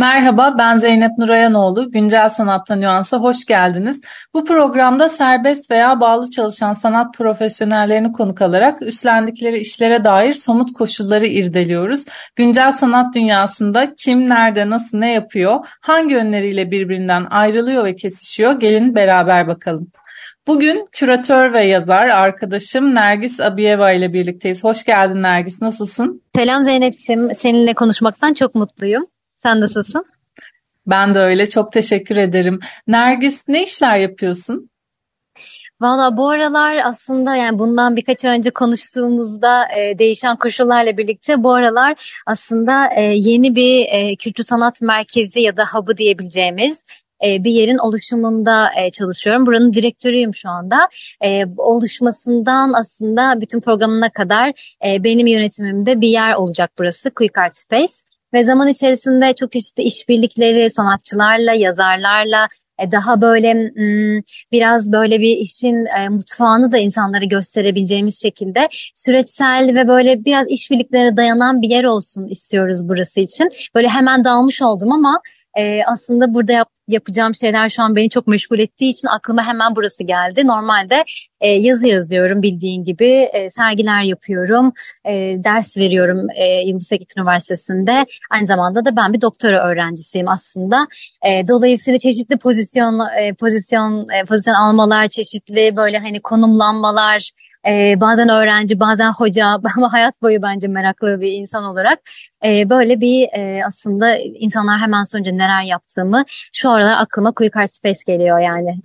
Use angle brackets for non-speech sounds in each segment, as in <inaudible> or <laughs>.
Merhaba ben Zeynep Nurayanoğlu. Güncel Sanatta Nüans'a hoş geldiniz. Bu programda serbest veya bağlı çalışan sanat profesyonellerini konuk alarak üstlendikleri işlere dair somut koşulları irdeliyoruz. Güncel sanat dünyasında kim, nerede, nasıl, ne yapıyor, hangi yönleriyle birbirinden ayrılıyor ve kesişiyor gelin beraber bakalım. Bugün küratör ve yazar arkadaşım Nergis Abiyeva ile birlikteyiz. Hoş geldin Nergis, nasılsın? Selam Zeynep'ciğim, seninle konuşmaktan çok mutluyum. Sen nasılsın? Ben de öyle. Çok teşekkür ederim. Nergis ne işler yapıyorsun? Valla bu aralar aslında yani bundan birkaç önce konuştuğumuzda e, değişen koşullarla birlikte bu aralar aslında e, yeni bir e, kültür sanat merkezi ya da hub'ı diyebileceğimiz e, bir yerin oluşumunda e, çalışıyorum. Buranın direktörüyüm şu anda. E, oluşmasından aslında bütün programına kadar e, benim yönetimimde bir yer olacak burası Quick Art Space. Ve zaman içerisinde çok çeşitli işbirlikleri sanatçılarla, yazarlarla, e, daha böyle biraz böyle bir işin e, mutfağını da insanlara gösterebileceğimiz şekilde süreçsel ve böyle biraz işbirliklerine dayanan bir yer olsun istiyoruz burası için. Böyle hemen dalmış oldum ama e, aslında burada yap, yapacağım şeyler şu an beni çok meşgul ettiği için aklıma hemen burası geldi. Normalde e, yazı yazıyorum bildiğin gibi, e, sergiler yapıyorum, e, ders veriyorum e, Yıldız Teknik Üniversitesi'nde. Aynı zamanda da ben bir doktora öğrencisiyim aslında. E, dolayısıyla çeşitli pozisyon e, pozisyon e, pozisyon almalar, çeşitli böyle hani konumlanmalar, e, bazen öğrenci, bazen hoca <laughs> ama hayat boyu bence meraklı bir insan olarak e, böyle bir e, aslında insanlar hemen sonra neler yaptığımı şu aralar aklıma Quick Art Space geliyor yani.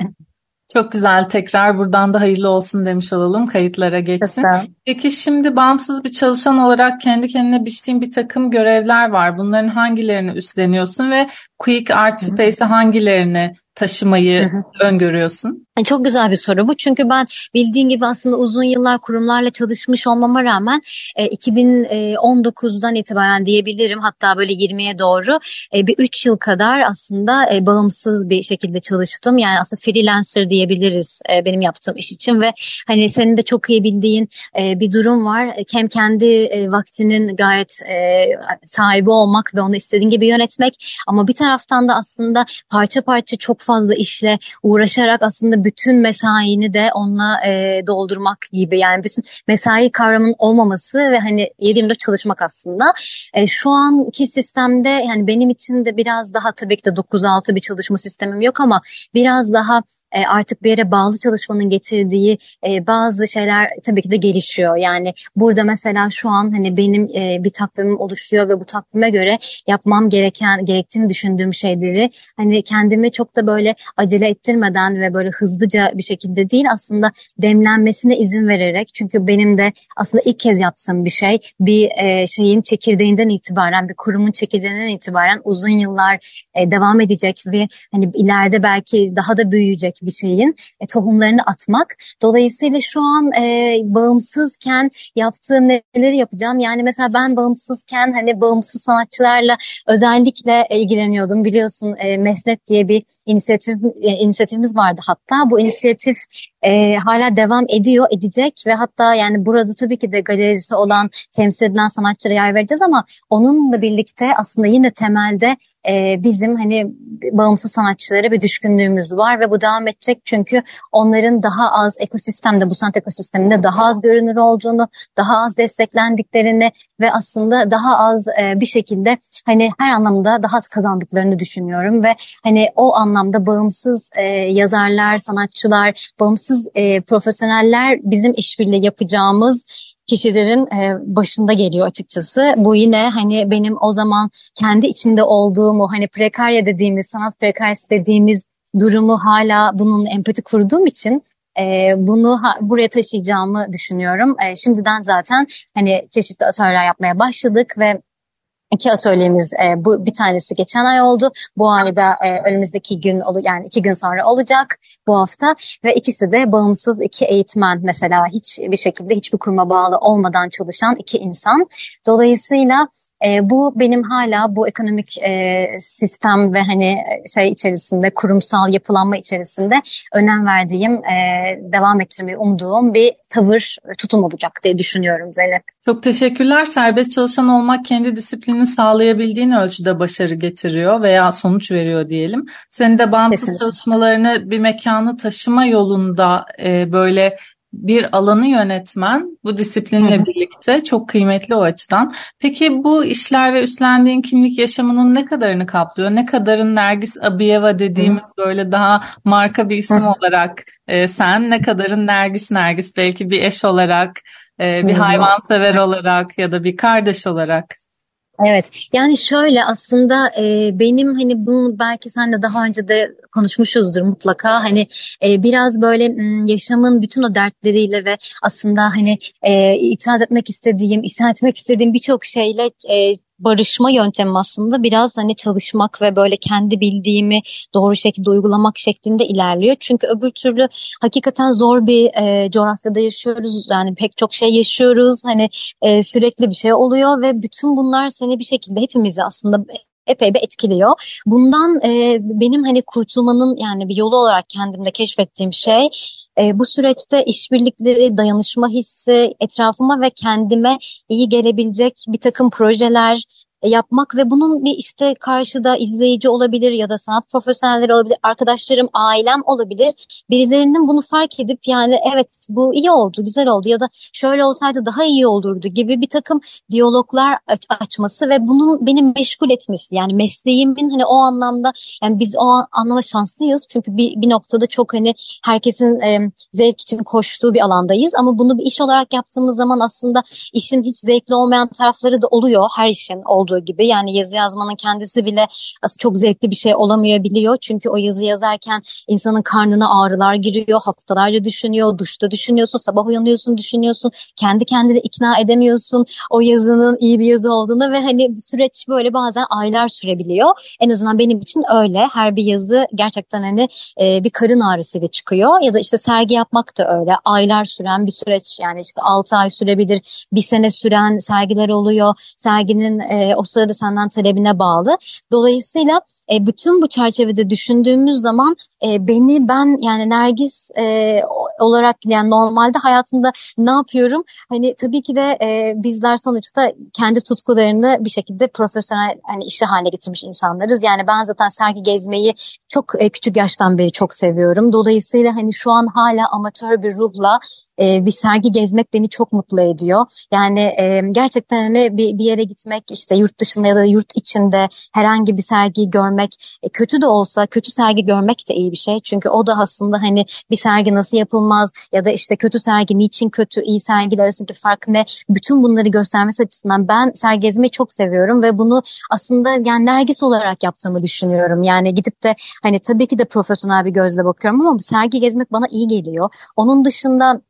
Çok güzel. Tekrar buradan da hayırlı olsun demiş olalım. Kayıtlara geçsin. Peki şimdi bağımsız bir çalışan olarak kendi kendine biçtiğin bir takım görevler var. Bunların hangilerini üstleniyorsun ve Quick Art Space'e hangilerini taşımayı öngörüyorsun? E, çok güzel bir soru bu. Çünkü ben bildiğin gibi aslında uzun yıllar kurumlarla çalışmış olmama rağmen e, 2019'dan itibaren diyebilirim hatta böyle 20'ye doğru e, bir 3 yıl kadar aslında e, bağımsız bir şekilde çalıştım. Yani aslında freelancer diyebiliriz e, benim yaptığım iş için ve hani senin de çok iyi bildiğin e, bir durum var. Hem kendi e, vaktinin gayet e, sahibi olmak ve onu istediğin gibi yönetmek ama bir taraftan da aslında parça parça çok fazla işle uğraşarak aslında bütün mesaini de onunla e, doldurmak gibi yani bütün mesai kavramının olmaması ve hani 7-24 çalışmak aslında. E, şu anki sistemde yani benim için de biraz daha tabii ki de 9-6 bir çalışma sistemim yok ama biraz daha e, artık bir yere bağlı çalışmanın getirdiği e, bazı şeyler tabii ki de gelişiyor. Yani burada mesela şu an hani benim e, bir takvimim oluşuyor ve bu takvime göre yapmam gereken gerektiğini düşündüğüm şeyleri hani kendimi çok da böyle acele ettirmeden ve böyle hızlıca bir şekilde değil aslında demlenmesine izin vererek çünkü benim de aslında ilk kez yaptığım bir şey bir e, şeyin çekirdeğinden itibaren bir kurumun çekirdeğinden itibaren uzun yıllar e, devam edecek ve hani ileride belki daha da büyüyecek bir şeyin e, tohumlarını atmak. Dolayısıyla şu an e, bağımsızken yaptığım neleri yapacağım? Yani mesela ben bağımsızken hani bağımsız sanatçılarla özellikle ilgileniyordum. Biliyorsun e, Mesnet diye bir inisiyatif, e, inisiyatifimiz vardı hatta. Bu inisiyatif e, hala devam ediyor, edecek ve hatta yani burada tabii ki de galerisi olan, temsil edilen sanatçılara yer vereceğiz ama onunla birlikte aslında yine temelde e, bizim hani bağımsız sanatçılara bir düşkünlüğümüz var ve bu devam edecek. Çünkü onların daha az ekosistemde bu sanat ekosisteminde daha az görünür olduğunu, daha az desteklendiklerini ve aslında daha az e, bir şekilde hani her anlamda daha az kazandıklarını düşünüyorum ve hani o anlamda bağımsız e, yazarlar, sanatçılar, bağımsız e, profesyoneller bizim işbirliği yapacağımız kişilerin e, başında geliyor açıkçası. Bu yine hani benim o zaman kendi içinde olduğum o hani prekarya dediğimiz, sanat prekaryası dediğimiz durumu hala bunun empati kurduğum için e, bunu ha, buraya taşıyacağımı düşünüyorum. E, şimdiden zaten hani çeşitli atölyeler yapmaya başladık ve İki atölyemiz e, bu bir tanesi geçen ay oldu. Bu ayda e, önümüzdeki gün yani iki gün sonra olacak bu hafta ve ikisi de bağımsız iki eğitmen mesela hiç bir şekilde hiçbir kuruma bağlı olmadan çalışan iki insan. Dolayısıyla e, bu benim hala bu ekonomik e, sistem ve hani şey içerisinde kurumsal yapılanma içerisinde önem verdiğim, e, devam ettirmeyi umduğum bir tavır, tutum olacak diye düşünüyorum Zeynep. Çok teşekkürler. Serbest çalışan olmak kendi disiplinini sağlayabildiğin ölçüde başarı getiriyor veya sonuç veriyor diyelim. Senin de bağımsız Kesinlikle. çalışmalarını bir mekana taşıma yolunda e, böyle bir alanı yönetmen bu disiplinle Hı-hı. birlikte çok kıymetli o açıdan. Peki bu işler ve üstlendiğin kimlik yaşamının ne kadarını kaplıyor? Ne kadarın Nergis Abiyeva dediğimiz Hı-hı. böyle daha marka bir isim Hı-hı. olarak e, sen, ne kadarın Nergis Nergis belki bir eş olarak, e, bir hayvansever olarak ya da bir kardeş olarak? Evet yani şöyle aslında e, benim hani bunu belki sen de daha önce de konuşmuşuzdur mutlaka. Hani e, biraz böyle yaşamın bütün o dertleriyle ve aslında hani e, itiraz etmek istediğim, isyan etmek istediğim birçok şeyle e, barışma yöntemi aslında biraz hani çalışmak ve böyle kendi bildiğimi doğru şekilde uygulamak şeklinde ilerliyor. Çünkü öbür türlü hakikaten zor bir e, coğrafyada yaşıyoruz. Yani pek çok şey yaşıyoruz. Hani e, sürekli bir şey oluyor ve bütün bunlar seni bir şekilde hepimizi aslında epey bir etkiliyor. Bundan e, benim hani kurtulmanın yani bir yolu olarak kendimde keşfettiğim şey e, bu süreçte işbirlikleri, dayanışma hissi, etrafıma ve kendime iyi gelebilecek bir takım projeler, yapmak ve bunun bir işte karşıda izleyici olabilir ya da sanat profesyonelleri olabilir, arkadaşlarım, ailem olabilir. Birilerinin bunu fark edip yani evet bu iyi oldu, güzel oldu ya da şöyle olsaydı daha iyi olurdu gibi bir takım diyaloglar aç açması ve bunun beni meşgul etmesi. Yani mesleğimin hani o anlamda yani biz o anlama şanslıyız çünkü bir, bir noktada çok hani herkesin e, zevk için koştuğu bir alandayız ama bunu bir iş olarak yaptığımız zaman aslında işin hiç zevkli olmayan tarafları da oluyor her işin olduğu gibi yani yazı yazmanın kendisi bile çok zevkli bir şey olamayabiliyor. Çünkü o yazı yazarken insanın karnına ağrılar giriyor, haftalarca düşünüyor, duşta düşünüyorsun, sabah uyanıyorsun düşünüyorsun, kendi kendine ikna edemiyorsun o yazının iyi bir yazı olduğunu ve hani süreç böyle bazen aylar sürebiliyor. En azından benim için öyle. Her bir yazı gerçekten hani e, bir karın ağrısıyla çıkıyor ya da işte sergi yapmak da öyle. Aylar süren bir süreç yani işte 6 ay sürebilir, bir sene süren sergiler oluyor. Serginin e, o sırada senden talebine bağlı. Dolayısıyla e, bütün bu çerçevede düşündüğümüz zaman e, beni ben yani Nergis e, olarak yani normalde hayatımda ne yapıyorum? Hani tabii ki de e, bizler sonuçta kendi tutkularını bir şekilde profesyonel hani işe haline getirmiş insanlarız. Yani ben zaten sergi gezmeyi çok e, küçük yaştan beri çok seviyorum. Dolayısıyla hani şu an hala amatör bir ruhla e, bir sergi gezmek beni çok mutlu ediyor. Yani e, gerçekten hani bir, bir yere gitmek işte yurt dışında ya da yurt içinde herhangi bir sergiyi görmek e, kötü de olsa kötü sergi görmek de iyi bir şey. Çünkü o da aslında hani bir sergi nasıl yapılmaz ya da işte kötü sergi niçin kötü iyi sergiler arasındaki fark ne bütün bunları göstermesi açısından ben sergi gezmeyi çok seviyorum ve bunu aslında yani nergis olarak yaptığımı düşünüyorum. Yani gidip de hani tabii ki de profesyonel bir gözle bakıyorum ama sergi gezmek bana iyi geliyor. Onun dışında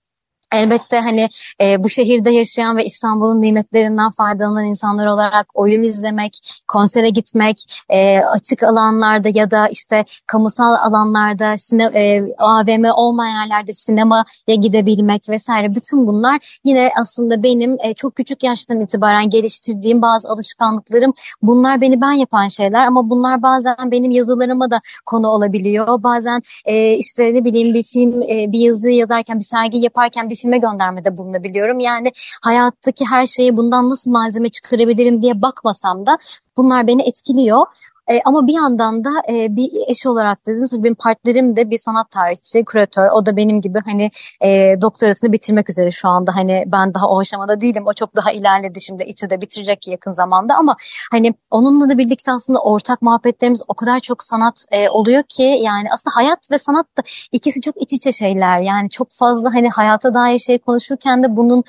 Elbette hani e, bu şehirde yaşayan ve İstanbul'un nimetlerinden faydalanan insanlar olarak oyun izlemek, konsere gitmek, e, açık alanlarda ya da işte kamusal alanlarda, sine, e, AVM olmayan yerlerde sinemaya gidebilmek vesaire bütün bunlar yine aslında benim e, çok küçük yaştan itibaren geliştirdiğim bazı alışkanlıklarım. Bunlar beni ben yapan şeyler ama bunlar bazen benim yazılarıma da konu olabiliyor. Bazen e, işte ne bileyim bir film, e, bir yazı yazarken, bir sergi yaparken bir filme göndermede bulunabiliyorum. Yani hayattaki her şeyi bundan nasıl malzeme çıkarabilirim diye bakmasam da bunlar beni etkiliyor. E, ama bir yandan da e, bir eş olarak dediniz benim partnerim de bir sanat tarihçi, küratör. O da benim gibi hani e, doktorasını bitirmek üzere şu anda. Hani ben daha o aşamada değilim. O çok daha ilerledi şimdi. İTÜ'de bitirecek yakın zamanda ama hani onunla da birlikte aslında ortak muhabbetlerimiz o kadar çok sanat e, oluyor ki yani aslında hayat ve sanat da ikisi çok iç içe şeyler. Yani çok fazla hani hayata dair şey konuşurken de bunun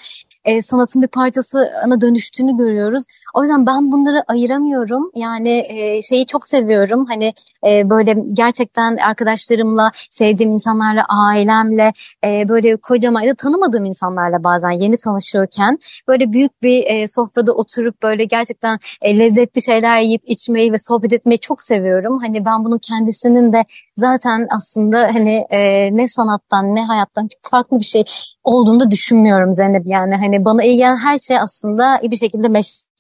e, sanatın bir parçasına dönüştüğünü görüyoruz. O yüzden ben bunları ayıramıyorum. Yani e, şeyi çok seviyorum. Hani e, böyle gerçekten arkadaşlarımla, sevdiğim insanlarla, ailemle, e, böyle kocaman ya da tanımadığım insanlarla bazen yeni tanışıyorken böyle büyük bir e, sofrada oturup böyle gerçekten e, lezzetli şeyler yiyip içmeyi ve sohbet etmeyi çok seviyorum. Hani ben bunun kendisinin de zaten aslında hani e, ne sanattan ne hayattan farklı bir şey olduğunu da düşünmüyorum Zeynep. Yani hani bana iyi gelen her şey aslında bir şekilde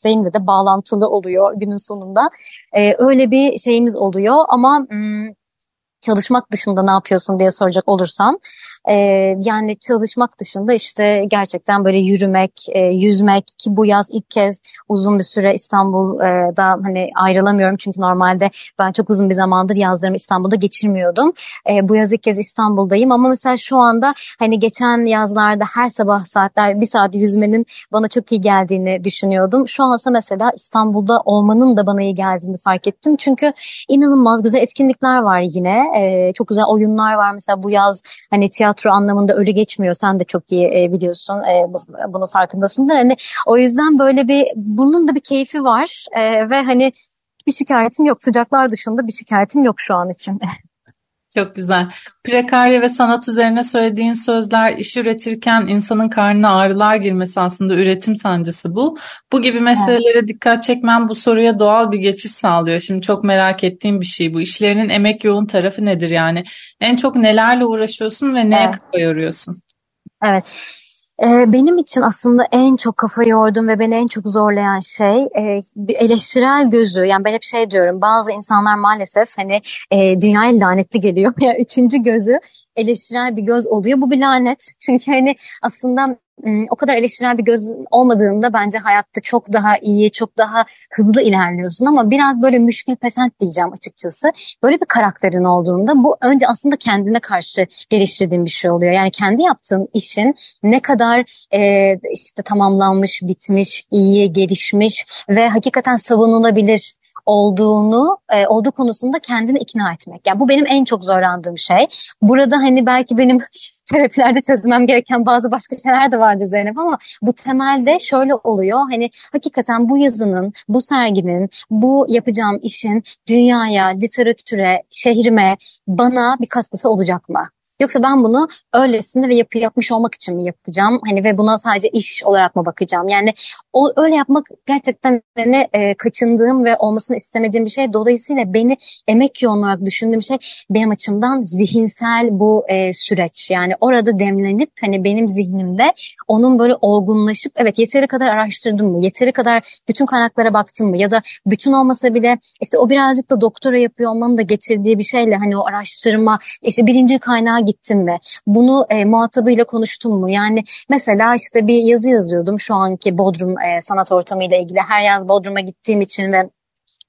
mesleğimle de bağlantılı oluyor günün sonunda. Ee, öyle bir şeyimiz oluyor ama... Hmm, çalışmak dışında ne yapıyorsun diye soracak olursan e, yani çalışmak dışında işte gerçekten böyle yürümek, e, yüzmek ki bu yaz ilk kez uzun bir süre İstanbul'da hani ayrılamıyorum çünkü normalde ben çok uzun bir zamandır yazlarımı İstanbul'da geçirmiyordum. E, bu yaz ilk kez İstanbul'dayım ama mesela şu anda hani geçen yazlarda her sabah saatler bir saat yüzmenin bana çok iyi geldiğini düşünüyordum. Şu ansa mesela İstanbul'da olmanın da bana iyi geldiğini fark ettim. Çünkü inanılmaz güzel etkinlikler var yine. E, çok güzel oyunlar var mesela bu yaz hani tiyatro tiyatro anlamında ölü geçmiyor. Sen de çok iyi e, biliyorsun. E, bu, bunu farkındasındır. Hani o yüzden böyle bir bunun da bir keyfi var e, ve hani bir şikayetim yok. Sıcaklar dışında bir şikayetim yok şu an için. <laughs> Çok güzel. Prekarya ve sanat üzerine söylediğin sözler iş üretirken insanın karnına ağrılar girmesi aslında üretim sancısı bu. Bu gibi meselelere evet. dikkat çekmen bu soruya doğal bir geçiş sağlıyor. Şimdi çok merak ettiğim bir şey bu. İşlerinin emek yoğun tarafı nedir yani? En çok nelerle uğraşıyorsun ve neye evet. kafa yoruyorsun? Evet. Benim için aslında en çok kafa yordum ve beni en çok zorlayan şey bir eleştirel gözü. Yani ben hep şey diyorum bazı insanlar maalesef hani e, dünyaya lanetli geliyor. <laughs> Yani üçüncü gözü eleştirel bir göz oluyor. Bu bir lanet. Çünkü hani aslında o kadar eleştirel bir göz olmadığında bence hayatta çok daha iyi, çok daha hızlı ilerliyorsun ama biraz böyle müşkül pesent diyeceğim açıkçası. Böyle bir karakterin olduğunda bu önce aslında kendine karşı geliştirdiğin bir şey oluyor. Yani kendi yaptığın işin ne kadar e, işte tamamlanmış, bitmiş, iyi, gelişmiş ve hakikaten savunulabilir olduğunu e, olduğu konusunda kendini ikna etmek. Yani bu benim en çok zorlandığım şey. Burada hani belki benim <laughs> terapilerde çözmem gereken bazı başka şeyler de vardı Zeynep ama bu temelde şöyle oluyor. Hani hakikaten bu yazının, bu serginin, bu yapacağım işin dünyaya, literatüre, şehrime, bana bir katkısı olacak mı? Yoksa ben bunu öylesine ve yapı yapmış olmak için mi yapacağım? Hani ve buna sadece iş olarak mı bakacağım? Yani o öyle yapmak gerçekten ne e, kaçındığım ve olmasını istemediğim bir şey. Dolayısıyla beni emek yoğun olarak düşündüğüm şey benim açımdan zihinsel bu e, süreç. Yani orada demlenip hani benim zihnimde onun böyle olgunlaşıp evet yeteri kadar araştırdım mı? Yeteri kadar bütün kaynaklara baktım mı? Ya da bütün olmasa bile işte o birazcık da doktora yapıyor olmanın da getirdiği bir şeyle hani o araştırma işte birinci kaynağı gittim mi? Bunu e, muhatabıyla konuştum mu? Yani mesela işte bir yazı yazıyordum şu anki Bodrum e, sanat ortamıyla ilgili. Her yaz Bodrum'a gittiğim için ve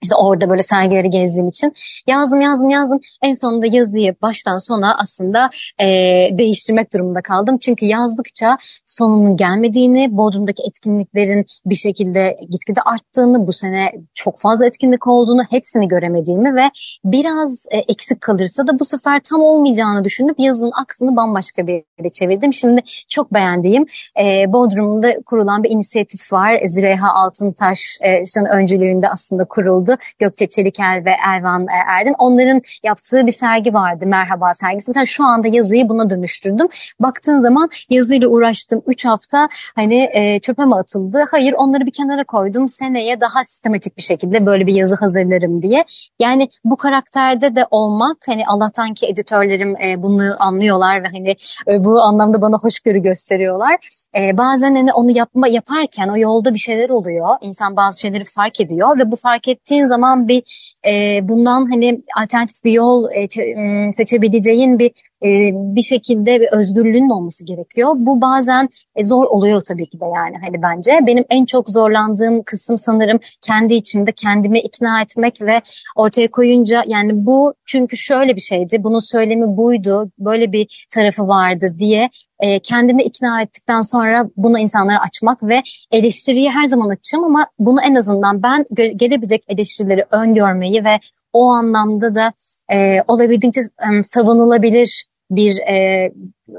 işte orada böyle sergileri gezdiğim için yazdım yazdım yazdım. En sonunda yazıyı baştan sona aslında e, değiştirmek durumunda kaldım. Çünkü yazdıkça sonunun gelmediğini, Bodrum'daki etkinliklerin bir şekilde gitgide arttığını, bu sene çok fazla etkinlik olduğunu, hepsini göremediğimi ve biraz e, eksik kalırsa da bu sefer tam olmayacağını düşünüp yazının aksını bambaşka bir yere çevirdim. Şimdi çok beğendiğim e, Bodrum'da kurulan bir inisiyatif var. Züleyha Altıntaş'ın e, öncülüğünde aslında kuruldu oldu. Gökçe Çeliker ve Ervan e, Erdin. Onların yaptığı bir sergi vardı. Merhaba sergisi. Mesela şu anda yazıyı buna dönüştürdüm. Baktığın zaman yazıyla uğraştım 3 hafta hani e, çöpe mi atıldı? Hayır onları bir kenara koydum. Seneye daha sistematik bir şekilde böyle bir yazı hazırlarım diye. Yani bu karakterde de olmak hani Allah'tan ki editörlerim e, bunu anlıyorlar ve hani e, bu anlamda bana hoşgörü gösteriyorlar. E, bazen hani onu yapma yaparken o yolda bir şeyler oluyor. İnsan bazı şeyleri fark ediyor ve bu fark ettiği seçtiğin zaman bir e, bundan hani alternatif bir yol e, seçebileceğin bir e, bir şekilde bir özgürlüğün olması gerekiyor. Bu bazen e, zor oluyor tabii ki de yani hani bence. Benim en çok zorlandığım kısım sanırım kendi içimde kendimi ikna etmek ve ortaya koyunca yani bu çünkü şöyle bir şeydi, bunun söylemi buydu, böyle bir tarafı vardı diye e, kendimi ikna ettikten sonra bunu insanlara açmak ve eleştiriyi her zaman açacağım ama bunu en azından ben gelebilecek eleştirileri öngörmeyi ve o anlamda da e, olabildiğince e, savunulabilir bir e,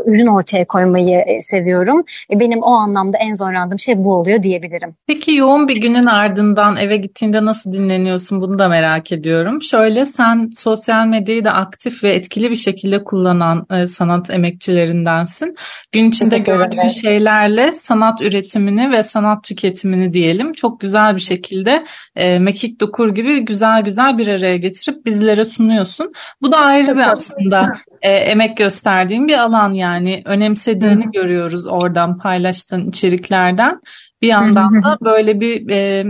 ürün ortaya koymayı e, seviyorum. E, benim o anlamda en zorlandığım şey bu oluyor diyebilirim. Peki yoğun bir günün ardından eve gittiğinde nasıl dinleniyorsun bunu da merak ediyorum. Şöyle sen sosyal medyayı da aktif ve etkili bir şekilde kullanan e, sanat emekçilerindensin. Gün içinde gördüğün şeylerle sanat üretimini ve sanat tüketimini diyelim çok güzel bir şekilde e, mekik dokur gibi güzel güzel bir araya getirip bizlere sunuyorsun. Bu da ayrı bir aslında e, emek gösterdiğim bir alan yani önemsediğini Hı. görüyoruz oradan paylaştığın içeriklerden. Bir yandan da böyle bir e,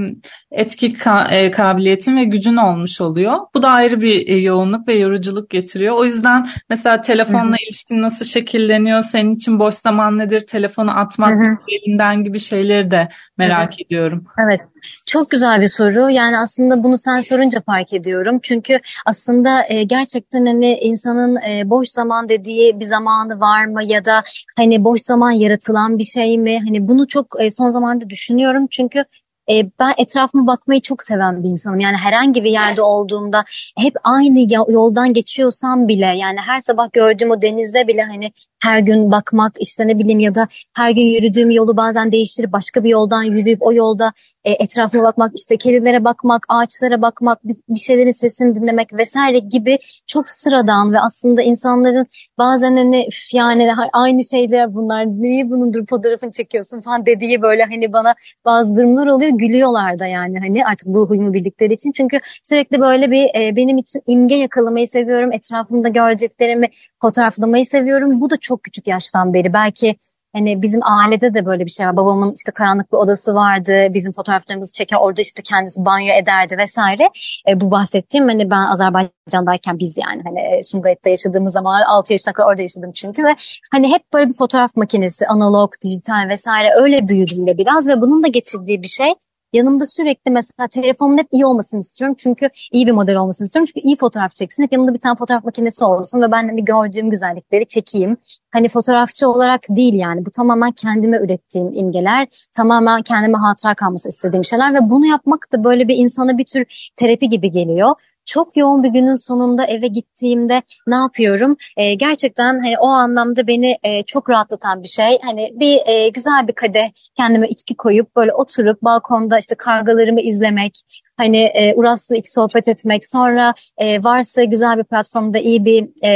etki ka- e, kabiliyetin ve gücün olmuş oluyor. Bu da ayrı bir e, yoğunluk ve yoruculuk getiriyor. O yüzden mesela telefonla ilişkin nasıl şekilleniyor, senin için boş zaman nedir, telefonu atmak elinden gibi şeyleri de merak ediyorum. Evet, çok güzel bir soru. Yani aslında bunu sen sorunca fark ediyorum. Çünkü aslında e, gerçekten hani insanın e, boş zaman dediği bir zamanı var mı ya da hani boş zaman yaratılan bir şey mi? Hani bunu çok e, son zamanlarda düşünüyorum. Çünkü e, ben etrafıma bakmayı çok seven bir insanım. Yani herhangi bir yerde olduğumda hep aynı yoldan geçiyorsam bile yani her sabah gördüğüm o denizde bile hani her gün bakmak işte ne bileyim ya da her gün yürüdüğüm yolu bazen değiştirip başka bir yoldan yürüyüp o yolda e, etrafıma bakmak işte kedilere bakmak, ağaçlara bakmak, bir, bir şeylerin sesini dinlemek vesaire gibi çok sıradan ve aslında insanların bazen hani yani aynı şeyler bunlar niye bunun fotoğrafını çekiyorsun? falan dediği böyle hani bana bazı durumlar oluyor. Gülüyorlar da yani hani artık bu huyumu bildikleri için. Çünkü sürekli böyle bir e, benim için imge yakalamayı seviyorum. Etrafımda gördüklerimi fotoğraflamayı seviyorum. Bu da çok küçük yaştan beri belki Hani bizim ailede de böyle bir şey var. Babamın işte karanlık bir odası vardı. Bizim fotoğraflarımızı çeker orada işte kendisi banyo ederdi vesaire. E, bu bahsettiğim hani ben Azerbaycan'dayken biz yani hani e, Sumgayit'te yaşadığımız zaman 6 yaşına kadar orada yaşadım çünkü ve hani hep böyle bir fotoğraf makinesi analog, dijital vesaire öyle büyüdüm de biraz ve bunun da getirdiği bir şey Yanımda sürekli mesela telefonum hep iyi olmasını istiyorum. Çünkü iyi bir model olmasını istiyorum. Çünkü iyi fotoğraf çeksin. Hep yanımda bir tane fotoğraf makinesi olsun ve ben hani gördüğüm güzellikleri çekeyim. Hani fotoğrafçı olarak değil yani. Bu tamamen kendime ürettiğim imgeler. Tamamen kendime hatıra kalması istediğim şeyler ve bunu yapmak da böyle bir insana bir tür terapi gibi geliyor çok yoğun bir günün sonunda eve gittiğimde ne yapıyorum? E, gerçekten hani o anlamda beni e, çok rahatlatan bir şey. Hani bir e, güzel bir kadeh kendime içki koyup böyle oturup balkonda işte kargalarımı izlemek, hani e, Uras'la ilk sohbet etmek, sonra e, varsa güzel bir platformda iyi bir e,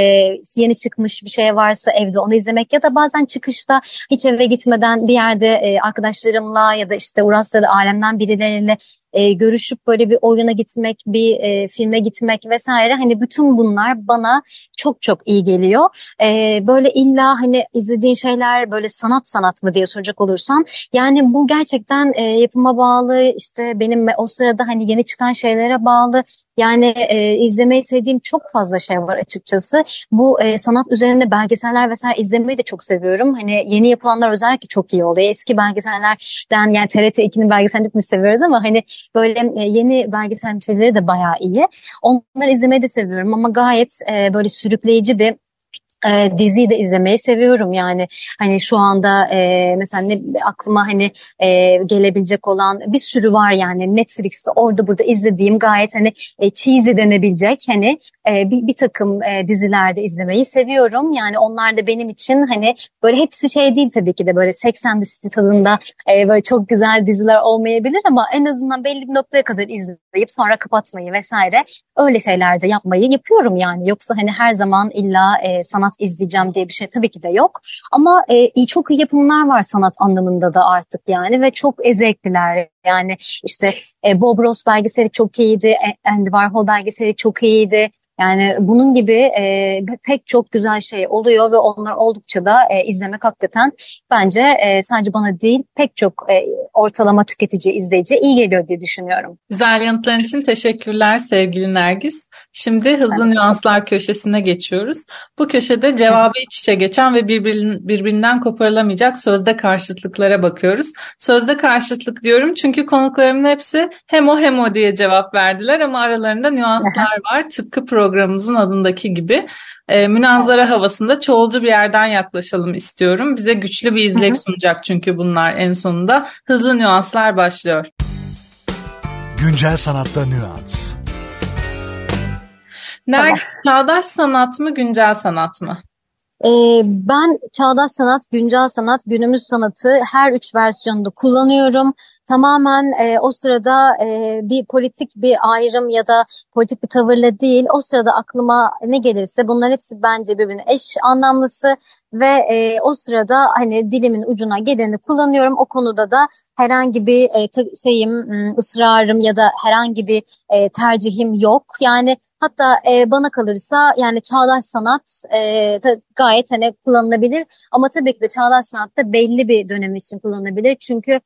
yeni çıkmış bir şey varsa evde onu izlemek ya da bazen çıkışta hiç eve gitmeden bir yerde e, arkadaşlarımla ya da işte Uras'ta da alemden birileriyle e, görüşüp böyle bir oyuna gitmek, bir e, filme gitmek vesaire hani bütün bunlar bana çok çok iyi geliyor. E, böyle illa hani izlediğin şeyler böyle sanat sanat mı diye soracak olursam yani bu gerçekten e, yapıma bağlı işte benim o sırada hani yeni çıkan şeylere bağlı yani e, izlemeyi sevdiğim çok fazla şey var açıkçası. Bu e, sanat üzerine belgeseller vesaire izlemeyi de çok seviyorum. Hani yeni yapılanlar özellikle çok iyi oluyor. Eski belgesellerden yani TRT 2'nin belgesellerini biz seviyoruz ama hani böyle e, yeni belgesel türleri de bayağı iyi. Onları izlemeyi de seviyorum ama gayet e, böyle sürükleyici bir e, diziyi de izlemeyi seviyorum. Yani hani şu anda e, mesela ne aklıma hani e, gelebilecek olan bir sürü var yani. Netflix'te orada burada izlediğim gayet hani e, cheesy denebilecek hani e, bir, bir takım e, dizilerde izlemeyi seviyorum. Yani onlar da benim için hani böyle hepsi şey değil tabii ki de böyle 80 City tadında e, böyle çok güzel diziler olmayabilir ama en azından belli bir noktaya kadar izleyip sonra kapatmayı vesaire öyle şeyler de yapmayı yapıyorum yani yoksa hani her zaman illa e, sanat izleyeceğim diye bir şey tabii ki de yok. Ama e, çok iyi yapımlar var sanat anlamında da artık yani ve çok ezekliler. Yani işte e, Bob Ross belgeseli çok iyiydi, e, Andy Warhol belgeseli çok iyiydi. Yani bunun gibi e, pek çok güzel şey oluyor ve onlar oldukça da e, izlemek hakikaten bence e, sadece bana değil pek çok e, ortalama tüketici, izleyici iyi geliyor diye düşünüyorum. Güzel yanıtların için teşekkürler sevgili Nergis. Şimdi hızlı evet. nüanslar köşesine geçiyoruz. Bu köşede cevabı iç içe geçen ve birbirinden, birbirinden koparılamayacak sözde karşıtlıklara bakıyoruz. Sözde karşıtlık diyorum çünkü konuklarımın hepsi hem o hem o diye cevap verdiler ama aralarında nüanslar <laughs> var. Tıpkı programımızın adındaki gibi. E, münazara havasında çoğulcu bir yerden yaklaşalım istiyorum. Bize güçlü bir izlek sunacak çünkü bunlar en sonunda. Hızlı nüanslar başlıyor. Güncel sanatta nüans. Nergis, tamam. çağdaş sanat mı, güncel sanat mı? Ee, ben çağdaş sanat, güncel sanat, günümüz sanatı her üç versiyonda kullanıyorum. Tamamen e, o sırada e, bir politik bir ayrım ya da politik bir tavırla değil o sırada aklıma ne gelirse bunlar hepsi bence birbirine eş anlamlısı ve e, o sırada hani dilimin ucuna geleni kullanıyorum. O konuda da herhangi bir e, şeyim, ısrarım ya da herhangi bir e, tercihim yok. Yani hatta e, bana kalırsa yani çağdaş sanat e, gayet hani kullanılabilir ama tabii ki de çağdaş sanat da belli bir dönem için kullanılabilir. Çünkü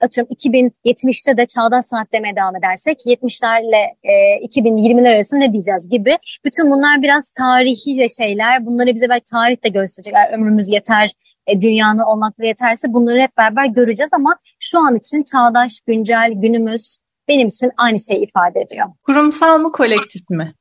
atıyorum 2070'te de çağdaş sanat demeye devam edersek 70'lerle e, 2020'ler arasında ne diyeceğiz gibi. Bütün bunlar biraz tarihi şeyler. Bunları bize belki tarih de gösterecekler. Ömrümüz yeter, e, dünyanın olmakla yeterse bunları hep beraber göreceğiz ama şu an için çağdaş, güncel, günümüz benim için aynı şeyi ifade ediyor. Kurumsal mı, kolektif mi?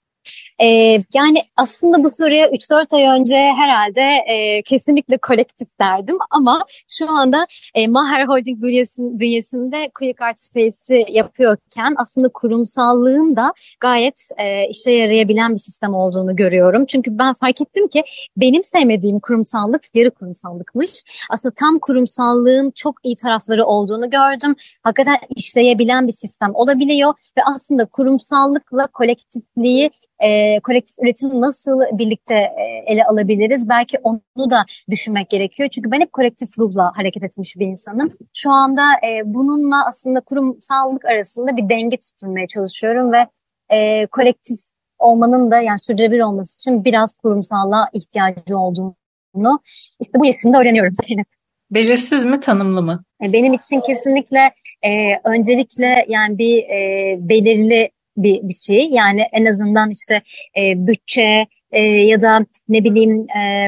E, yani aslında bu soruya 3-4 ay önce herhalde e, kesinlikle kolektif derdim ama şu anda e, Maher Holding bünyesinde, bünyesinde Quick Art Space'i yapıyorken aslında kurumsallığın da gayet e, işe yarayabilen bir sistem olduğunu görüyorum. Çünkü ben fark ettim ki benim sevmediğim kurumsallık yarı kurumsallıkmış. Aslında tam kurumsallığın çok iyi tarafları olduğunu gördüm. Hakikaten işleyebilen bir sistem olabiliyor ve aslında kurumsallıkla kolektifliği e, kolektif üretimi nasıl birlikte e, ele alabiliriz? Belki onu da düşünmek gerekiyor. Çünkü ben hep kolektif ruhla hareket etmiş bir insanım. Şu anda e, bununla aslında kurumsallık arasında bir denge tutturmaya çalışıyorum ve e, kolektif olmanın da yani sürdürülebilir olması için biraz kurumsallığa ihtiyacı olduğunu işte bu yaşımda öğreniyorum Zeynep. Belirsiz mi tanımlı mı? E, benim için kesinlikle e, öncelikle yani bir e, belirli bir, bir şey. Yani en azından işte e, bütçe e, ya da ne bileyim e,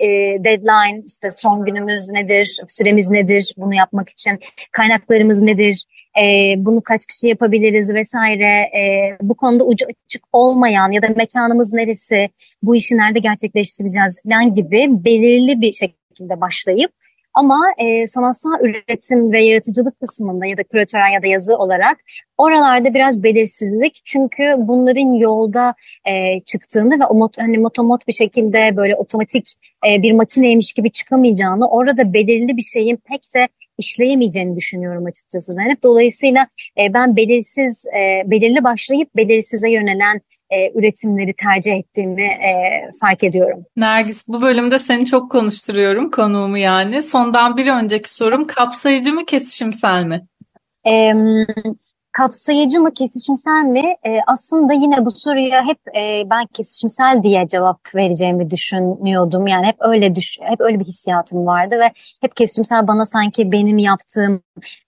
e, deadline işte son günümüz nedir, süremiz nedir bunu yapmak için, kaynaklarımız nedir, e, bunu kaç kişi yapabiliriz vesaire e, bu konuda ucu açık olmayan ya da mekanımız neresi, bu işi nerede gerçekleştireceğiz falan gibi belirli bir şekilde başlayıp ama e, sanatsal üretim ve yaratıcılık kısmında ya da küratörel ya da yazı olarak oralarda biraz belirsizlik. Çünkü bunların yolda e, çıktığını ve o hani motomot bir şekilde böyle otomatik e, bir makineymiş gibi çıkamayacağını, orada belirli bir şeyin pekse işleyemeyeceğini düşünüyorum açıkçası Zeynep. Dolayısıyla e, ben belirsiz, e, belirli başlayıp belirsize yönelen e, üretimleri tercih ettiğimi e, fark ediyorum. Nergis bu bölümde seni çok konuşturuyorum konuğumu yani. Sondan bir önceki sorum kapsayıcı mı kesişimsel mi? E, kapsayıcı mı kesişimsel mi? E, aslında yine bu soruya hep e, ben kesişimsel diye cevap vereceğimi düşünüyordum. Yani hep öyle düş hep öyle bir hissiyatım vardı ve hep kesişimsel bana sanki benim yaptığım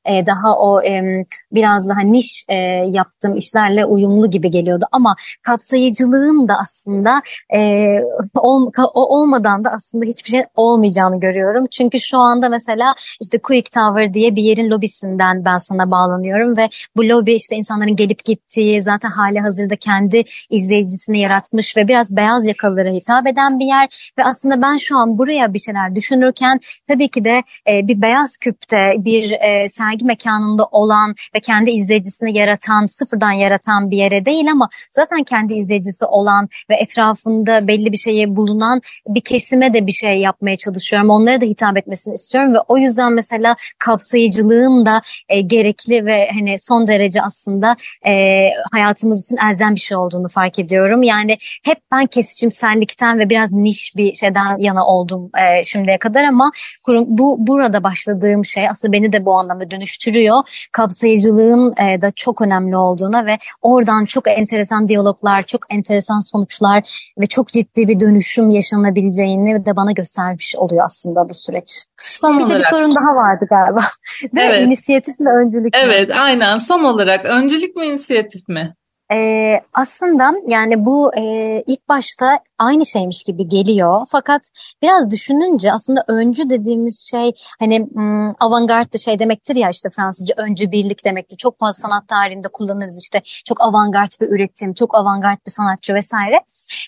e, daha o e, biraz daha niş e, yaptığım işlerle uyumlu gibi geliyordu. Ama kapsayıcılığın da aslında e, ol, o olmadan da aslında hiçbir şey olmayacağını görüyorum. Çünkü şu anda mesela işte Quick Tower diye bir yerin lobisinden ben sana bağlanıyorum ve bu lobi işte insanların gelip gittiği zaten hali hazırda kendi izleyicisini yaratmış ve biraz beyaz yakalılara hitap eden bir yer ve aslında ben şu an buraya bir şeyler düşünürken tabii ki de e, bir beyaz küpte bir e, sergi mekanında olan ve kendi izleyicisini yaratan, sıfırdan yaratan bir yere değil ama zaten kendi izleyicisi olan ve etrafında belli bir şeye bulunan bir kesime de bir şey yapmaya çalışıyorum. Onlara da hitap etmesini istiyorum ve o yüzden mesela kapsayıcılığın da e, gerekli ve hani son derece derece aslında e, hayatımız için elzem bir şey olduğunu fark ediyorum. Yani hep ben kesişimsellikten ve biraz niş bir şeyden yana oldum e, şimdiye kadar ama kurum, bu burada başladığım şey aslında beni de bu anlamda dönüştürüyor. Kapsayıcılığın e, da çok önemli olduğuna ve oradan çok enteresan diyaloglar, çok enteresan sonuçlar ve çok ciddi bir dönüşüm yaşanabileceğini de bana göstermiş oluyor aslında bu süreç. Son bir olarak. de bir sorun daha vardı galiba. <laughs> Değil evet. İnisiyatif ve öncülük. Evet, aynen. Son olarak öncelik mi inisiyatif mi? Ee, aslında yani bu e, ilk başta aynı şeymiş gibi geliyor. Fakat biraz düşününce aslında öncü dediğimiz şey hani hmm, avantgard şey demektir ya işte Fransızca öncü birlik demektir. Çok fazla sanat tarihinde kullanırız işte çok avantgard bir üretim, çok avantgard bir sanatçı vesaire.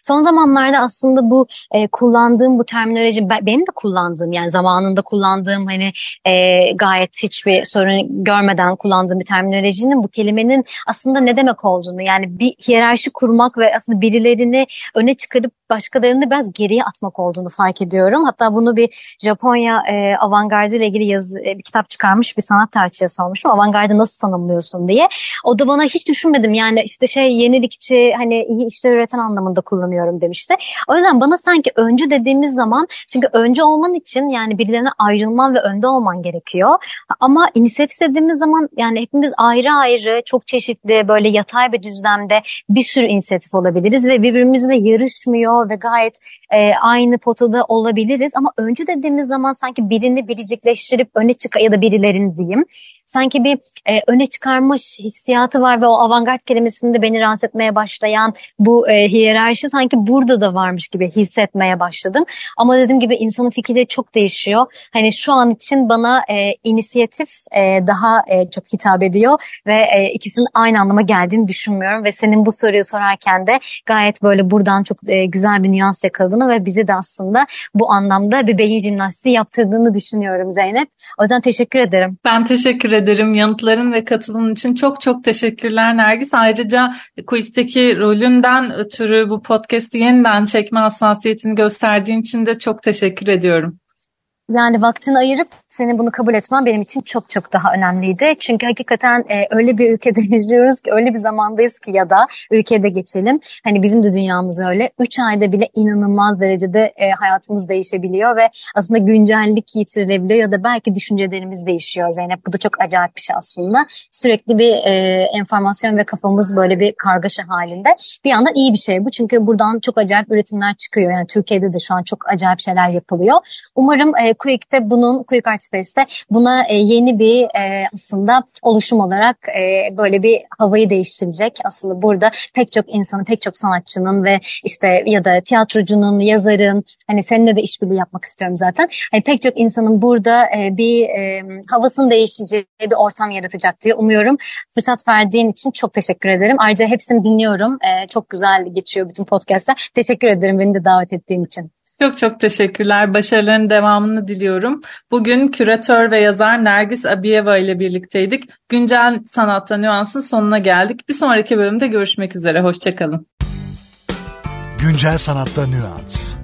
Son zamanlarda aslında bu e, kullandığım bu terminoloji benim de kullandığım yani zamanında kullandığım hani e, gayet hiçbir sorun görmeden kullandığım bir terminolojinin bu kelimenin aslında ne demek olduğunu yani bir hiyerarşi kurmak ve aslında birilerini öne çıkarıp başkalarını biraz geriye atmak olduğunu fark ediyorum. Hatta bunu bir Japonya e, avantgardı ile ilgili yazı, e, bir kitap çıkarmış bir sanat tarihçiye sormuştum. Avantgardı nasıl tanımlıyorsun diye. O da bana hiç düşünmedim yani işte şey yenilikçi hani iyi işler üreten anlamında kullanıyorum demişti. O yüzden bana sanki öncü dediğimiz zaman çünkü öncü olman için yani birilerine ayrılman ve önde olman gerekiyor. Ama inisiyatif dediğimiz zaman yani hepimiz ayrı ayrı çok çeşitli böyle yatay bir düzlemde bir sürü inisiyatif olabiliriz ve birbirimizle yarışmıyor ve gayet e, aynı potada olabiliriz. Ama öncü dediğimiz zaman sanki birini biricikleştirip öne çık ya da birilerini diyeyim sanki bir e, öne çıkarma hissiyatı var ve o avantgard kelimesinde beni rahatsız etmeye başlayan bu e, hiyerarşi sanki burada da varmış gibi hissetmeye başladım. Ama dediğim gibi insanın fikirleri çok değişiyor. Hani şu an için bana e, inisiyatif e, daha e, çok hitap ediyor ve e, ikisinin aynı anlama geldiğini düşünmüyorum ve senin bu soruyu sorarken de gayet böyle buradan çok e, güzel bir nüans yakaladığını ve bizi de aslında bu anlamda bir beyin jimnastiği yaptırdığını düşünüyorum Zeynep. O yüzden teşekkür ederim. Ben teşekkür ederim. Yanıtların ve katılımın için çok çok teşekkürler Nergis. Ayrıca Quick'teki rolünden ötürü bu podcast'i yeniden çekme hassasiyetini gösterdiğin için de çok teşekkür ediyorum. Yani vaktini ayırıp senin bunu kabul etmen benim için çok çok daha önemliydi. Çünkü hakikaten e, öyle bir ülkede <laughs> yaşıyoruz ki öyle bir zamandayız ki ya da ülkede geçelim. Hani bizim de dünyamız öyle. Üç ayda bile inanılmaz derecede e, hayatımız değişebiliyor ve aslında güncellik yitirilebiliyor ya da belki düşüncelerimiz değişiyor Zeynep. Bu da çok acayip bir şey aslında. Sürekli bir e, enformasyon ve kafamız böyle bir kargaşa halinde. Bir yandan iyi bir şey bu. Çünkü buradan çok acayip üretimler çıkıyor. Yani Türkiye'de de şu an çok acayip şeyler yapılıyor. Umarım e, Quick'te bunun, Quick Art Space'te buna e, yeni bir e, aslında oluşum olarak e, böyle bir havayı değiştirecek. Aslında burada pek çok insanın, pek çok sanatçının ve işte ya da tiyatrocunun, yazarın, hani seninle de işbirliği yapmak istiyorum zaten. Hani pek çok insanın burada bir e, havasını değiştireceği bir ortam yaratacak diye umuyorum. Fırsat verdiğin için çok teşekkür ederim. Ayrıca hepsini dinliyorum. Çok güzel geçiyor bütün podcastler. Teşekkür ederim beni de davet ettiğin için. Çok çok teşekkürler. Başarıların devamını diliyorum. Bugün küratör ve yazar Nergis Abiyeva ile birlikteydik. Güncel Sanatta Nüans'ın sonuna geldik. Bir sonraki bölümde görüşmek üzere. Hoşçakalın. Güncel Sanatta Nüans